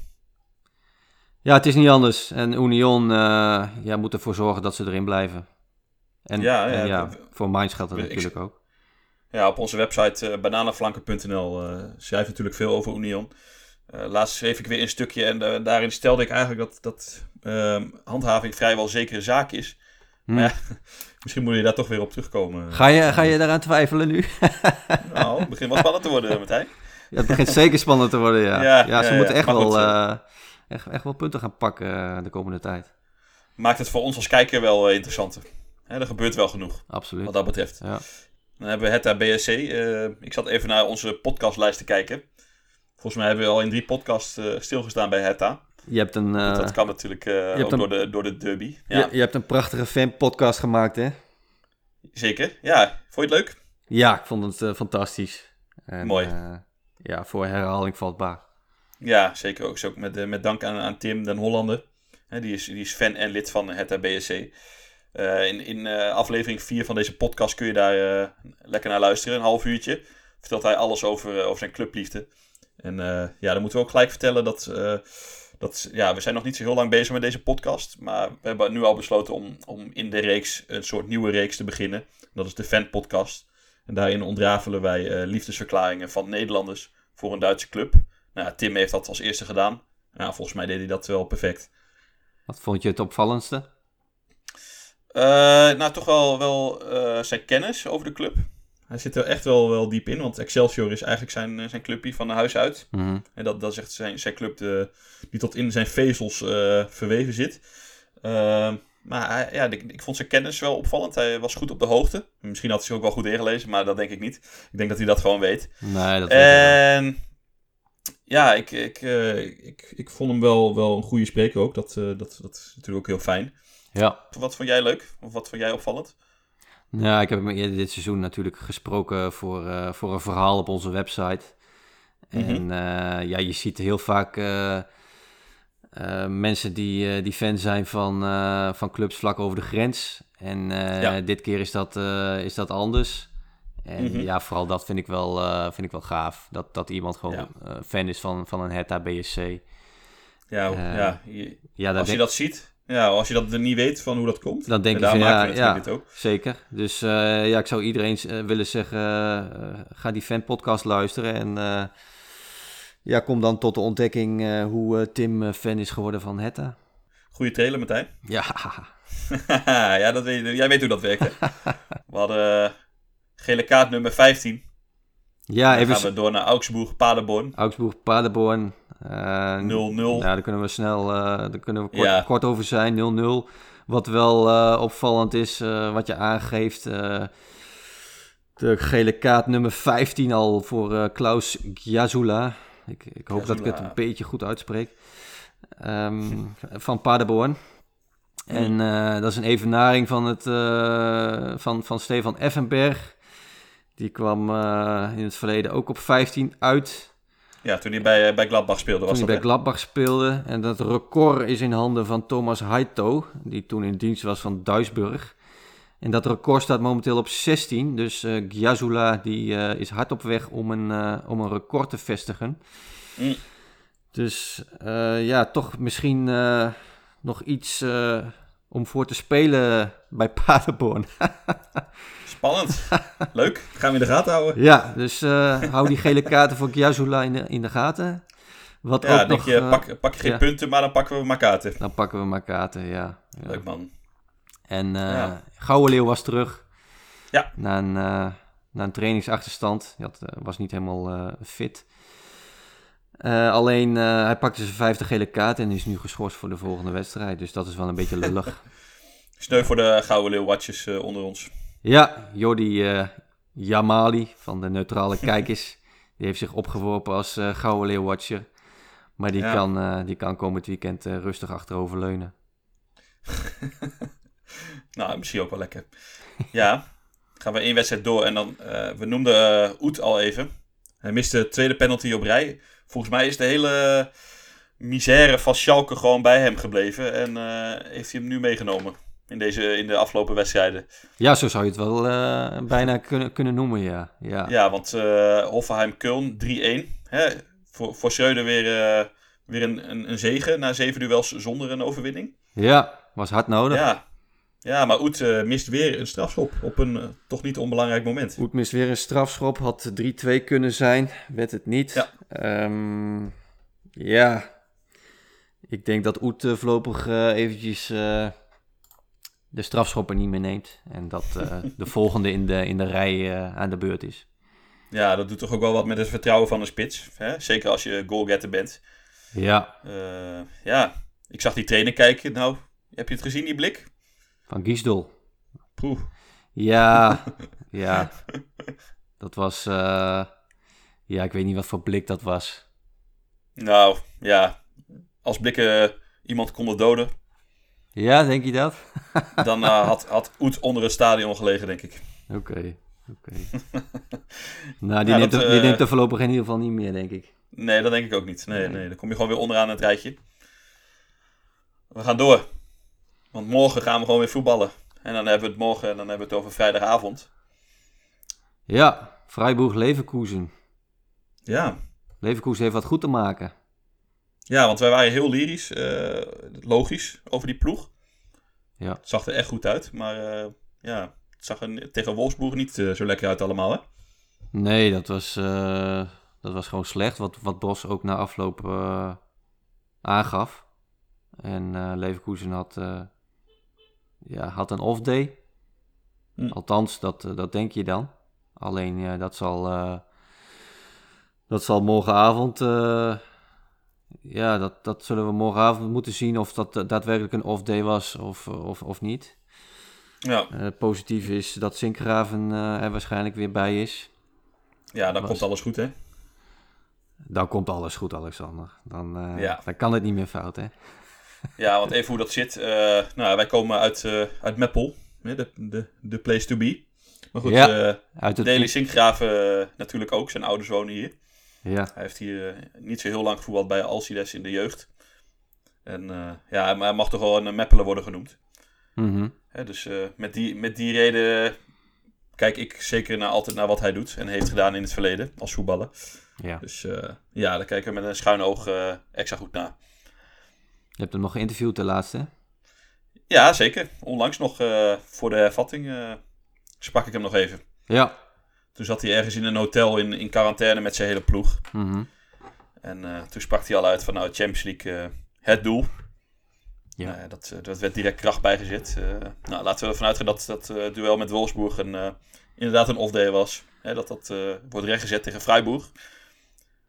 Ja, het is niet anders. En Union ja, moet ervoor zorgen dat ze erin blijven. En ja, voor Mainz geldt dat natuurlijk ook ja, op onze website uh, bananenflanken.nl uh, schrijf natuurlijk veel over Union. Uh, laatst schreef ik weer een stukje en daarin stelde ik eigenlijk dat, dat ehm, handhaving vrijwel zekere zaak is. Hmm. Maar ja, [laughs] misschien moet je daar toch weer op terugkomen. Ga je, ga je daaraan twijfelen nu? nou, het begint wel spannend te worden, [laughs] Martijn. Ja, het begint zeker spannend te worden, ja. [laughs] Ja, ja ze moeten echt wel, echt, echt wel punten gaan pakken de komende tijd. Maakt het voor ons als kijker wel interessanter. Hè, er gebeurt wel genoeg. Absoluut. Wat dat betreft. Ja. Dan hebben we het BSC. Uh, ik zat even naar onze podcastlijst te kijken. Volgens mij hebben we al in drie podcasts uh, stilgestaan bij Hetta. Je hebt een, uh, dat kan natuurlijk uh, ook een, door, de, door de derby. Ja. Je, je, hebt een prachtige fan-podcast gemaakt, hè? Zeker, ja. Vond je het leuk? Ja, ik vond het fantastisch. En, Mooi. Ja, voor herhaling vatbaar. Ja, zeker ook. met, met dank aan, aan Tim den Hollander. die, is, die is fan en lid van het BSC. Uh, in in uh, aflevering 4 van deze podcast kun je daar lekker naar luisteren. Een half uurtje. Vertelt hij alles over, over zijn clubliefde. En ja, dan moeten we ook gelijk vertellen dat, dat... Ja, we zijn nog niet zo heel lang bezig met deze podcast. Maar we hebben nu al besloten om, om in de reeks een soort nieuwe reeks te beginnen. Dat is de Fan Podcast. En daarin ontrafelen wij liefdesverklaringen van Nederlanders voor een Duitse club. Nou, Tim heeft dat als eerste gedaan. Nou, volgens mij deed hij dat wel perfect. Wat vond je het opvallendste? Uh, nou, toch wel, wel uh, zijn kennis over de club. Hij zit er echt wel, wel diep in, want Excelsior is eigenlijk zijn, eh, zijn clubje van huis uit. Mm En dat, dat is echt zijn, zijn club de, die tot in zijn vezels uh, verweven zit. Maar hij, ja, ik, ik, vond zijn kennis wel opvallend. Hij was goed op de hoogte. Misschien had hij zich ook wel goed ingelezen, maar dat denk ik niet. Ik denk dat hij dat gewoon weet. Nee, dat en ja, ik, ik, ik, ik vond hem wel, wel een goede spreker ook. Dat, dat, dat is natuurlijk ook heel fijn. Ja. Wat vond jij leuk? Of wat vond jij opvallend? Ja, ik heb hem eerder dit seizoen natuurlijk gesproken voor, uh, voor een verhaal op onze website. Mhm. En ja, je ziet heel vaak uh, mensen die, die fan zijn van, van clubs vlak over de grens. En ja. dit keer is dat, is dat anders. En mm -hmm. ja, vooral dat vind ik wel, vind ik wel gaaf. Dat, dat iemand gewoon ja. fan is van, van een Hertha BSC. Ja, ja, je, ja als je dat ziet, ja, als je dat niet weet van hoe dat komt. Dan denk van ja, ja dit ook. zeker. Dus ja, ik zou iedereen willen zeggen, ga die fan podcast luisteren. En ja, kom dan tot de ontdekking hoe Tim fan is geworden van Hetta. Goeie trailer, Martijn. [laughs] Ja. [laughs] ja, dat weet, jij weet hoe dat werkt. [laughs] We hadden gele kaart nummer 15. Ja, dan even... gaan we door naar Augsburg, Paderborn. Augsburg, Paderborn. 0-0. ja, daar kunnen we snel daar kunnen we kort, kort over zijn. 0-0. Wat wel uh, opvallend is, uh, wat je aangeeft. de gele kaart nummer 15 al voor Klaus Giazula. Ik, ik hoop dat ik het een beetje goed uitspreek. Um, [laughs] van Paderborn. En eh, dat is een evenaring van, het, eh, van, van Stefan Effenberg. Die kwam eh, in het verleden ook op 15 uit. Ja, toen hij bij, bij Gladbach speelde was Toen hij bij? Gladbach speelde. En dat record is in handen van Thomas Heito, die toen in dienst was van Duisburg. En dat record staat momenteel op 16. Dus eh Gyazula die, eh, is hard op weg om een, eh, om een record te vestigen. Mm. Dus ja, toch misschien nog iets om voor te spelen bij Paderborn. [laughs] Spannend. Leuk. Gaan we in de gaten houden. ja, dus hou die gele kaarten voor Gyazula in de, in de gaten. Wat Ja, ook denk nog, je, pak, pak je geen ja. punten, maar dan pakken we maar kaarten. Dan pakken we maar kaarten, ja. ja. Leuk man. En eh Ja. Gouden Leeuw was terug. Ja. Na een, eh, na een trainingsachterstand. Hij had, eh, was niet helemaal eh, fit. Eh, alleen eh, hij pakte zijn vijfde gele kaart en is nu geschorst voor de volgende wedstrijd. Dus dat is wel een beetje lullig. [laughs] Sneu voor de Gouden Leeuw watchers eh, onder ons. ja, Jordi eh Jamali van de neutrale [laughs] kijkers. Die heeft zich opgeworpen als eh Gouden Leeuw watcher. Maar die, Ja. kan, eh, die kan komend weekend eh, rustig achterover leunen. [laughs] Nou, misschien ook wel lekker. Ja, gaan we één wedstrijd door. En dan, eh, we noemden eh Oet al even. Hij miste de tweede penalty op rij. Volgens mij is de hele misère van Schalke gewoon bij hem gebleven. En eh, heeft hij hem nu meegenomen in, deze, in de afgelopen wedstrijden. Ja, zo zou je het wel bijna kunnen, kunnen noemen, ja. Ja, Ja, want Hoffenheim-Köln 3-1. Hè, Voor, voor Schreuder weer, weer een, een, een zege na zeven duels zonder een overwinning. ja was hard nodig. Ja, ja maar Oet eh, mist weer een strafschop op een eh, toch niet onbelangrijk moment. Oet mist weer een strafschop. Had 3-2 kunnen zijn. Werd het niet. Ja. Ehm, ja. Ik denk dat Oet eh, voorlopig eventjes de strafschoppen niet meer neemt. En dat [laughs] de volgende in de, in de rij aan de beurt is. Ja, dat doet toch ook wel wat met het vertrouwen van de spits. Hè? Zeker als je goalgetter bent. Ja, ja, ik zag die trainer kijken. Nou, heb je het gezien, die blik? Van Giesdol. Poeh. Ja, [laughs] ja. Dat was... eh, ja, ik weet niet wat voor blik dat was. Nou, ja. Als blikken iemand konden doden, Ja, denk je dat? [laughs] dan eh, had, had Oet onder een stadion gelegen, denk ik. Oké, oké. [laughs] nou, die, Ja, neemt dat, er, die eh, neemt er voorlopig in ieder geval niet meer, denk ik. Nee, dat denk ik ook niet. Nee, nee, dan kom je gewoon weer onderaan het rijtje. We gaan door. Want morgen gaan we gewoon weer voetballen. En dan hebben we het morgen en dan hebben we het over vrijdagavond. Ja, Freiburg-Leverkusen. Ja, Leverkusen heeft wat goed te maken. ja want wij waren heel lyrisch, eh, logisch, over die ploeg. Ja. Het zag er echt goed uit, maar eh, ja, het zag er tegen Wolfsburg niet eh, zo lekker uit allemaal, hè? Nee, dat was, dat was gewoon slecht. Wat, wat Bos ook na afloop aangaf. En Leverkusen had, ja, had een off-day. Hm. Althans, dat, eh, dat denk je dan. Alleen ja, dat zal, eh, dat zal morgenavond. eh, ja, dat, dat zullen we morgenavond moeten zien of dat eh, daadwerkelijk een off-day was of, of, of niet. Ja, Eh, positief is dat Sinkgraven eh, er waarschijnlijk weer bij is. ja dan Was- komt alles goed, hè? Dan komt alles goed, Alexander. Dan, eh, Ja. dan kan het niet meer fout, hè? Ja, want even hoe dat zit. eh, nou, wij komen uit, eh uit Meppel, de, de, de place to be. Maar goed, Ja. eh Uit het Deli Sinkgraven natuurlijk ook. Zijn ouders wonen hier. Ja, Hij heeft hier niet zo heel lang gevoetbald bij Alcides in de jeugd. En ja, maar hij mag toch wel een Meppelen worden genoemd. mhm. Dus met, die, met die reden kijk ik zeker naar, altijd naar wat hij doet en heeft gedaan in het verleden als voetballer. ja. Dus ja, daar kijken we met een schuin oog extra goed naar. Je hebt hem nog geïnterviewd de laatste? Ja, zeker. Onlangs nog eh, voor de hervatting eh, sprak ik hem nog even. Ja. Toen zat hij ergens in een hotel in, in quarantaine met zijn hele ploeg. Mhm. En eh, toen sprak hij al uit van nou, Champions League, het doel. Ja. Dat, dat werd direct kracht bijgezet. Nou, laten we ervan uitgaan dat dat duel met Wolfsburg een, inderdaad een off-day was. Hè, dat dat wordt rechtgezet tegen Freiburg.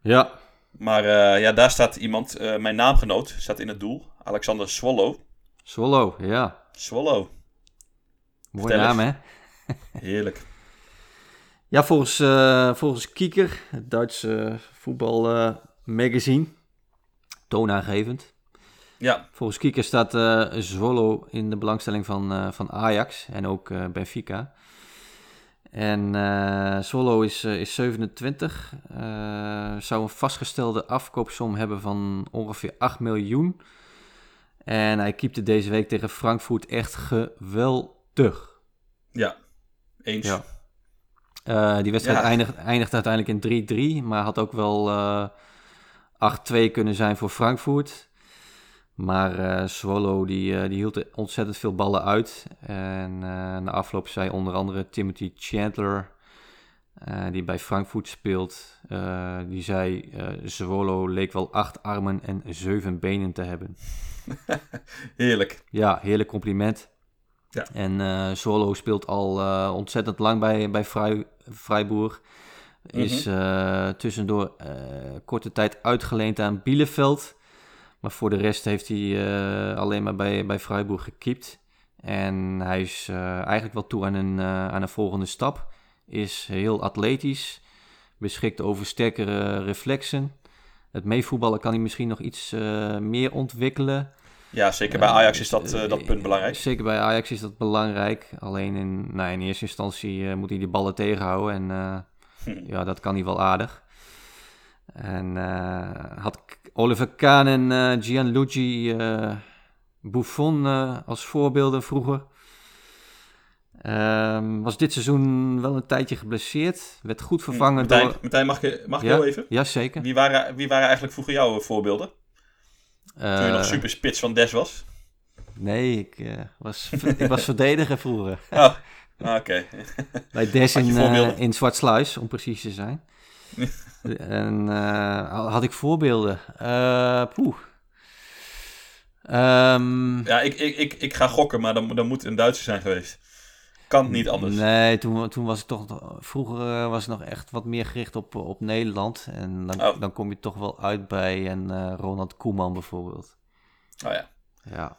Ja. Maar eh, ja, daar staat iemand, eh, mijn naamgenoot, staat in het doel. Alexander Swallow. Swallow, ja. Swallow, Mooie Vertel naam, hè? heerlijk. [laughs] Ja, volgens, eh, volgens Kieker, het Duitse voetbalmagazine, toonaangevend, Ja, Volgens Kieker staat Zwolle in de belangstelling van, van Ajax en ook Benfica. En eh Zwolle is, eh, is 27, eh, zou een vastgestelde afkoopsom hebben van ongeveer 8 miljoen. En hij keepte deze week tegen Frankfurt echt geweldig. ja. Eens. Ja. Die wedstrijd Ja. eindigt, eindigt uiteindelijk in 3-3, maar had ook wel eh 8-2 kunnen zijn voor Frankfurt. Maar eh Swallow die, eh, die hield ontzettend veel ballen uit. En eh, na afloop zei onder andere Timothy Chandler, die bij Frankfurt speelt, die zei Swallow leek wel acht armen en zeven benen te hebben. [laughs] Heerlijk. Ja, heerlijk compliment. Ja. En Solo speelt al ontzettend lang bij, bij Vrij, Freiburg. Is eh, tussendoor korte tijd uitgeleend aan Bielefeld. Maar voor de rest heeft hij eh, alleen maar bij, bij Freiburg gekiept. En hij is eh, eigenlijk wel toe aan een, eh, aan een volgende stap. Is heel atletisch. Beschikt over sterkere reflexen. Het meevoetballen kan hij misschien nog iets meer ontwikkelen. Ja, zeker bij Ajax is dat, dat punt belangrijk. Zeker bij Ajax is dat belangrijk. Alleen in, nou, in eerste instantie moet hij die ballen tegenhouden. En Hm. ja, dat kan hij wel aardig. En eh, had Oliver Kahn en eh, Gianluigi eh, Buffon eh, als voorbeelden vroeger. Ehm, was dit seizoen wel een tijdje geblesseerd. Werd goed vervangen Martijn, door... Martijn, mag, je, mag ik Ja? heel even? Ja, zeker. Wie waren, wie waren eigenlijk vroeger jouw voorbeelden? Toen je nog super spits van Des was? Nee, ik, was, [laughs] ik was verdediger vroeger. Oh, ah, oké. Bij Des in, in Zwartsluis, om precies te zijn. [laughs] en eh, had ik voorbeelden? Eh poeh. Ehm, Ja, ik, ik, ik, ik ga gokken, maar dan, dan moet het een Duitser zijn geweest. Kan niet anders. Nee, toen, toen was ik toch... Vroeger eh, was ik nog echt wat meer gericht op, op Nederland. En dan, Oh. dan kom je toch wel uit bij een eh, Ronald Koeman bijvoorbeeld. Oh ja. Ja.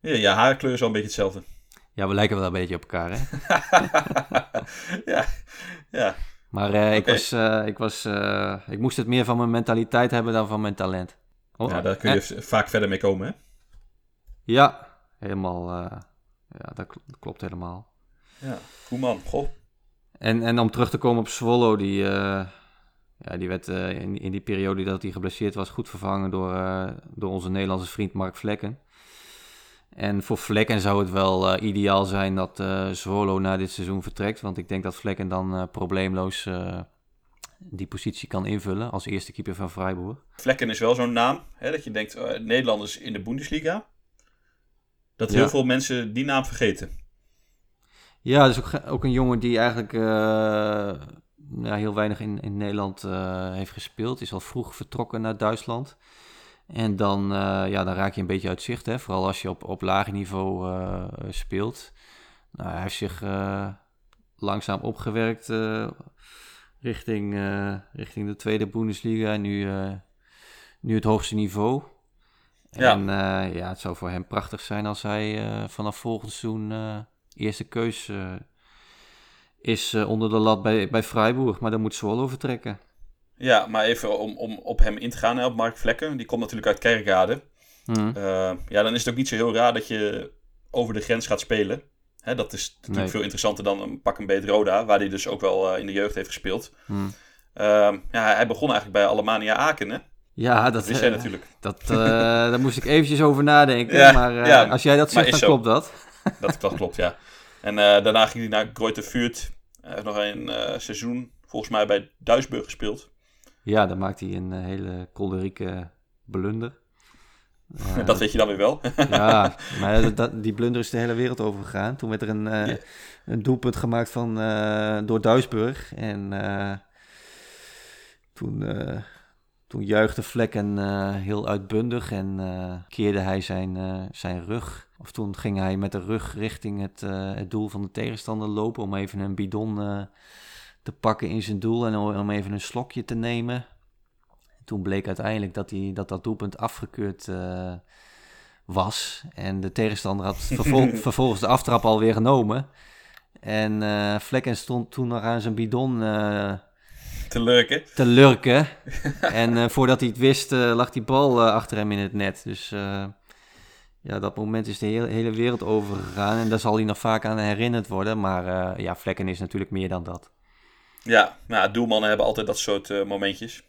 Ja, je haarkleur is wel een beetje hetzelfde. ja, we lijken wel een beetje op elkaar, hè? [laughs] ja, ja. Maar eh, ik, was, eh, ik, was, eh, ik moest het meer van mijn mentaliteit hebben dan van mijn talent. Oh, ja, daar kun je en- vaak verder mee komen, hè? Ja, helemaal. ja, dat, kl- dat klopt helemaal. Ja, Koeman, goh. En, en om terug te komen op Swallow, die, ja, die werd in, in die periode dat hij geblesseerd was goed vervangen door, door onze Nederlandse vriend Mark Vlekken. En voor Vlekken zou het wel eh, ideaal zijn dat eh Swallow na dit seizoen vertrekt. Want ik denk dat Vlekken dan eh, probleemloos die positie kan invullen als eerste keeper van Freiburg. Vlekken is wel zo'n naam, hè, dat je denkt, Nederlanders in de Bundesliga. Dat heel Ja. veel mensen die naam vergeten. Ja, dus ook, ook een jongen die eigenlijk ja, heel weinig in, in Nederland heeft gespeeld. Is al vroeg vertrokken naar Duitsland. En dan, eh, ja, dan raak je een beetje uit zicht, hè? vooral als je op, op lager niveau eh, speelt. Nou, hij heeft zich eh, langzaam opgewerkt richting, richting de tweede Bundesliga en nu, nu het hoogste niveau. Ja. En ja, het zou voor hem prachtig zijn als hij vanaf volgend seizoen eerste keus is onder de lat bij, bij Freiburg. Maar dan moet Swallow vertrekken. Ja, maar even om, om op hem in te gaan, hè, op Mark Vlekken. Die komt natuurlijk uit Kerkrade. Mhm. Eh, ja, dan is het ook niet zo heel raar dat je over de grens gaat spelen. Hè, dat is natuurlijk Nee. veel interessanter dan een pak een beet Roda, waar hij dus ook wel eh, in de jeugd heeft gespeeld. Mhm. Ehm, ja, hij begon eigenlijk bij Alemania Aken, hè? Ja, dat, Dat wist jij eh, natuurlijk. dat, [laughs] daar moest ik eventjes over nadenken. Ja, maar ja, als jij dat zegt, is dan zo. klopt dat. [laughs] Dat, dat klopt, ja. En daarna ging hij naar Greuther Fürth. Hij heeft nog een seizoen, volgens mij, bij Duisburg gespeeld. Ja, dan maakt hij een eh, hele kolderieke blunder. [laughs] Dat weet je dan weer wel. [laughs] Ja, maar dat, die blunder is de hele wereld over gegaan. Toen werd er een, eh, een doelpunt gemaakt van, eh, door Duisburg. En toen, toen juichte Vlekken heel uitbundig en keerde hij zijn, zijn rug. Of toen ging hij met de rug richting het, het doel van de tegenstander lopen om even een bidon te pakken in zijn doel en om even een slokje te nemen. Toen bleek uiteindelijk dat hij, dat, dat doelpunt afgekeurd eh, was. En de tegenstander had [laughs] vervol- vervolgens de aftrap alweer genomen. En eh Vlekken stond toen nog aan zijn bidon eh, te lurken. te lurken. en voordat hij het wist, lag die bal achter hem in het net. Dus ja, dat moment is de hele, hele wereld overgegaan. En daar zal hij nog vaak aan herinnerd worden. Maar ja, Vlekken is natuurlijk meer dan dat. Ja, nou, doelmannen hebben altijd dat soort eh, momentjes.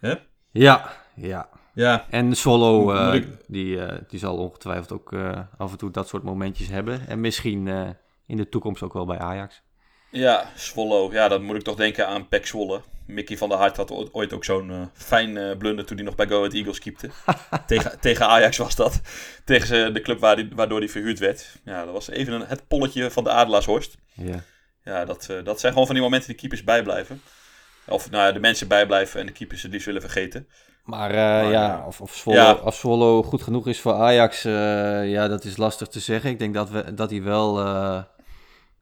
Hè? Ja, ja. Ja, En Swallow, Moet- eh, ik- die, eh, die zal ongetwijfeld ook af en toe dat soort momentjes hebben. En misschien in de toekomst ook wel bij Ajax. ja, Swallow. Ja, dan moet ik toch denken aan Pek Zwolle. Mickey van der Hart had ooit- ook zo'n fijn blunder toen hij nog bij Go Ahead Eagles keepte. [laughs] tegen, tegen Ajax was dat. Tegen de club waar die, waardoor hij verhuurd werd. Ja, dat was even een, het polletje van de Adelaarshorst. Ja. Ja, dat, eh, dat zijn gewoon van die momenten die keepers bijblijven. Of nou ja, de mensen bijblijven en de keepers het liefst willen vergeten. Maar, eh, Maar, ja, ja. of, of, Swallow, Ja. of Swallow goed genoeg is voor Ajax, eh, ja, dat is lastig te zeggen. Ik denk dat, we, dat hij wel eh,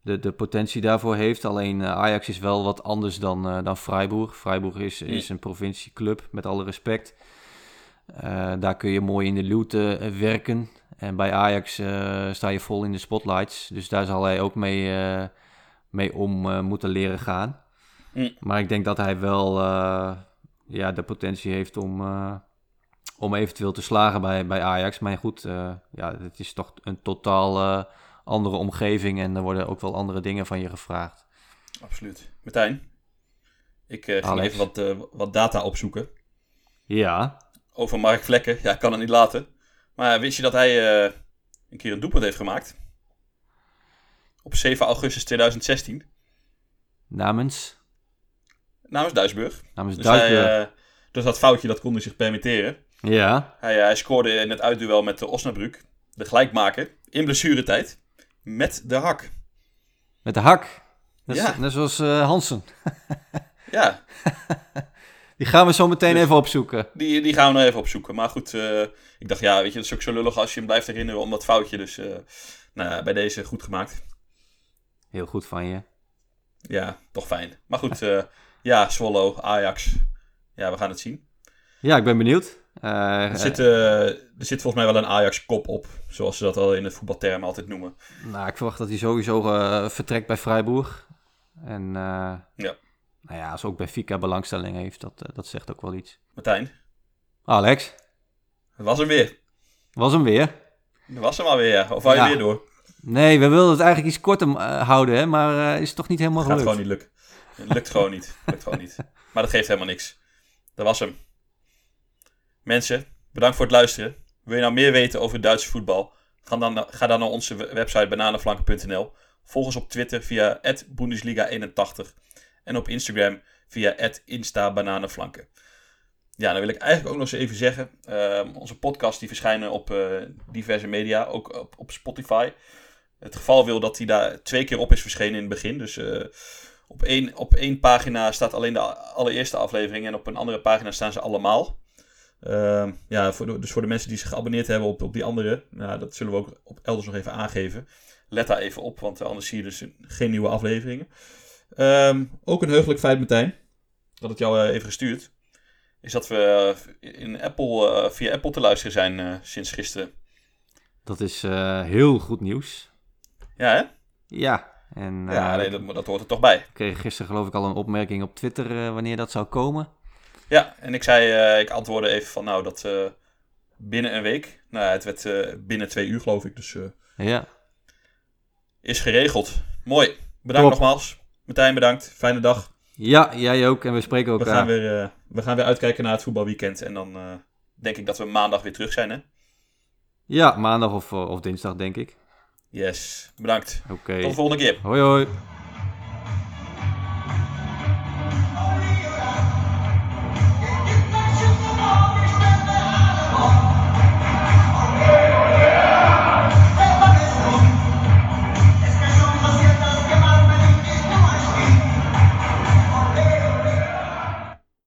de, de potentie daarvoor heeft. Alleen eh, Ajax is wel wat anders dan, eh, dan Freiburg. Freiburg is, is een provincieclub, met alle respect. Eh, daar kun je mooi in de eh, werken. En bij Ajax eh, sta je vol in de spotlights. Dus daar zal hij ook mee, eh, mee om eh, moeten leren gaan. Mm. Maar ik denk dat hij wel eh, ja, de potentie heeft om, eh, om eventueel te slagen bij, bij Ajax. Maar goed, ja, het is toch een totaal andere omgeving. En er worden ook wel andere dingen van je gevraagd. Absoluut. Martijn, ik Alex. even wat, wat data opzoeken Ja, over Mark Vlekken. Ja, ik kan het niet laten. Maar wist je dat hij een keer een doelpunt heeft gemaakt? Op 7 augustus 2016 namens, namens Duisburg. namens Dus, hij, Duitsburg. eh, dus dat foutje dat kon hij zich permitteren. ja, Hij, eh, hij scoorde in het uitduel met de Osnabrück, de gelijkmaker, in blessuretijd, met de hak. met de hak. Net, Ja. net zoals eh, Hansen. [laughs] Ja, Die gaan we zo meteen Dus- even opzoeken. die, die gaan we nog even opzoeken. Maar goed, ik dacht, ja, weet je, dat is ook zo lullig als je hem blijft herinneren om dat foutje. Dus nou, bij deze goed gemaakt. Heel goed van je. Ja, toch fijn. Maar goed, eh, ja, Swallow, Ajax. Ja, we gaan het zien. Ja, ik ben benieuwd. Eh, Er zit, eh, er zit volgens mij wel een Ajax-kop op, zoals ze dat al in het voetbalterm altijd noemen. Nou, ik verwacht dat hij sowieso vertrekt bij Freiburg. En Ja. nou ja, als ook bij Fika belangstelling heeft, dat, dat zegt ook wel iets. Martijn, Alex, het was hem weer. was hem weer. Dat was hem alweer, ja. Of wou je Ja. weer door? Nee, we wilden het eigenlijk iets korter eh, houden, hè, maar eh, is toch niet helemaal Gaat gelukt. gewoon niet lukken. Het lukt gewoon niet. Lukt gewoon niet. Maar dat geeft helemaal niks. Dat was hem. Mensen, bedankt voor het luisteren. Wil je nou meer weten over het Duitse voetbal? Ga dan, ga dan naar onze we- website bananenflanken.nl. Volg ons op Twitter via Bundesliga81 en op Instagram via @instabananenflanken. Ja, dan wil ik eigenlijk ook nog eens even zeggen. ehm, onze podcasts die verschijnen op eh, diverse media, ook op, op Spotify. Het geval wil dat hij daar twee keer op is verschenen in het begin. Dus eh, op, één, op één pagina staat alleen de allereerste aflevering en op een andere pagina staan ze allemaal. Ehm, ja, dus voor de mensen die zich geabonneerd hebben op, op die andere, nou, dat zullen we ook op elders nog even aangeven. Let daar even op, want anders zie je dus geen nieuwe afleveringen. Ehm, ook een heugelijk feit, Martijn, dat het jou eh, even gestuurd, is dat we eh, in Apple, via Apple te luisteren zijn sinds gisteren. Dat is heel goed nieuws. Ja, hè? Ja, en eh, Ja, nee, dat, dat hoort er toch bij. ik kreeg gisteren geloof ik al een opmerking op Twitter eh, wanneer dat zou komen. Ja, en ik zei, eh, ik antwoordde even van nou dat eh, binnen een week, nou het werd eh, binnen twee uur geloof ik, dus eh, Ja, is geregeld. Mooi, bedankt Top. nogmaals. Martijn bedankt, fijne dag. ja jij ook en we spreken We elkaar. gaan, weer, eh, we gaan weer uitkijken naar het voetbalweekend en dan eh, denk ik dat we maandag weer terug zijn hè. Ja, maandag of, of dinsdag denk ik. Yes, bedankt. Oké, Tot de volgende keer. hoi hoi.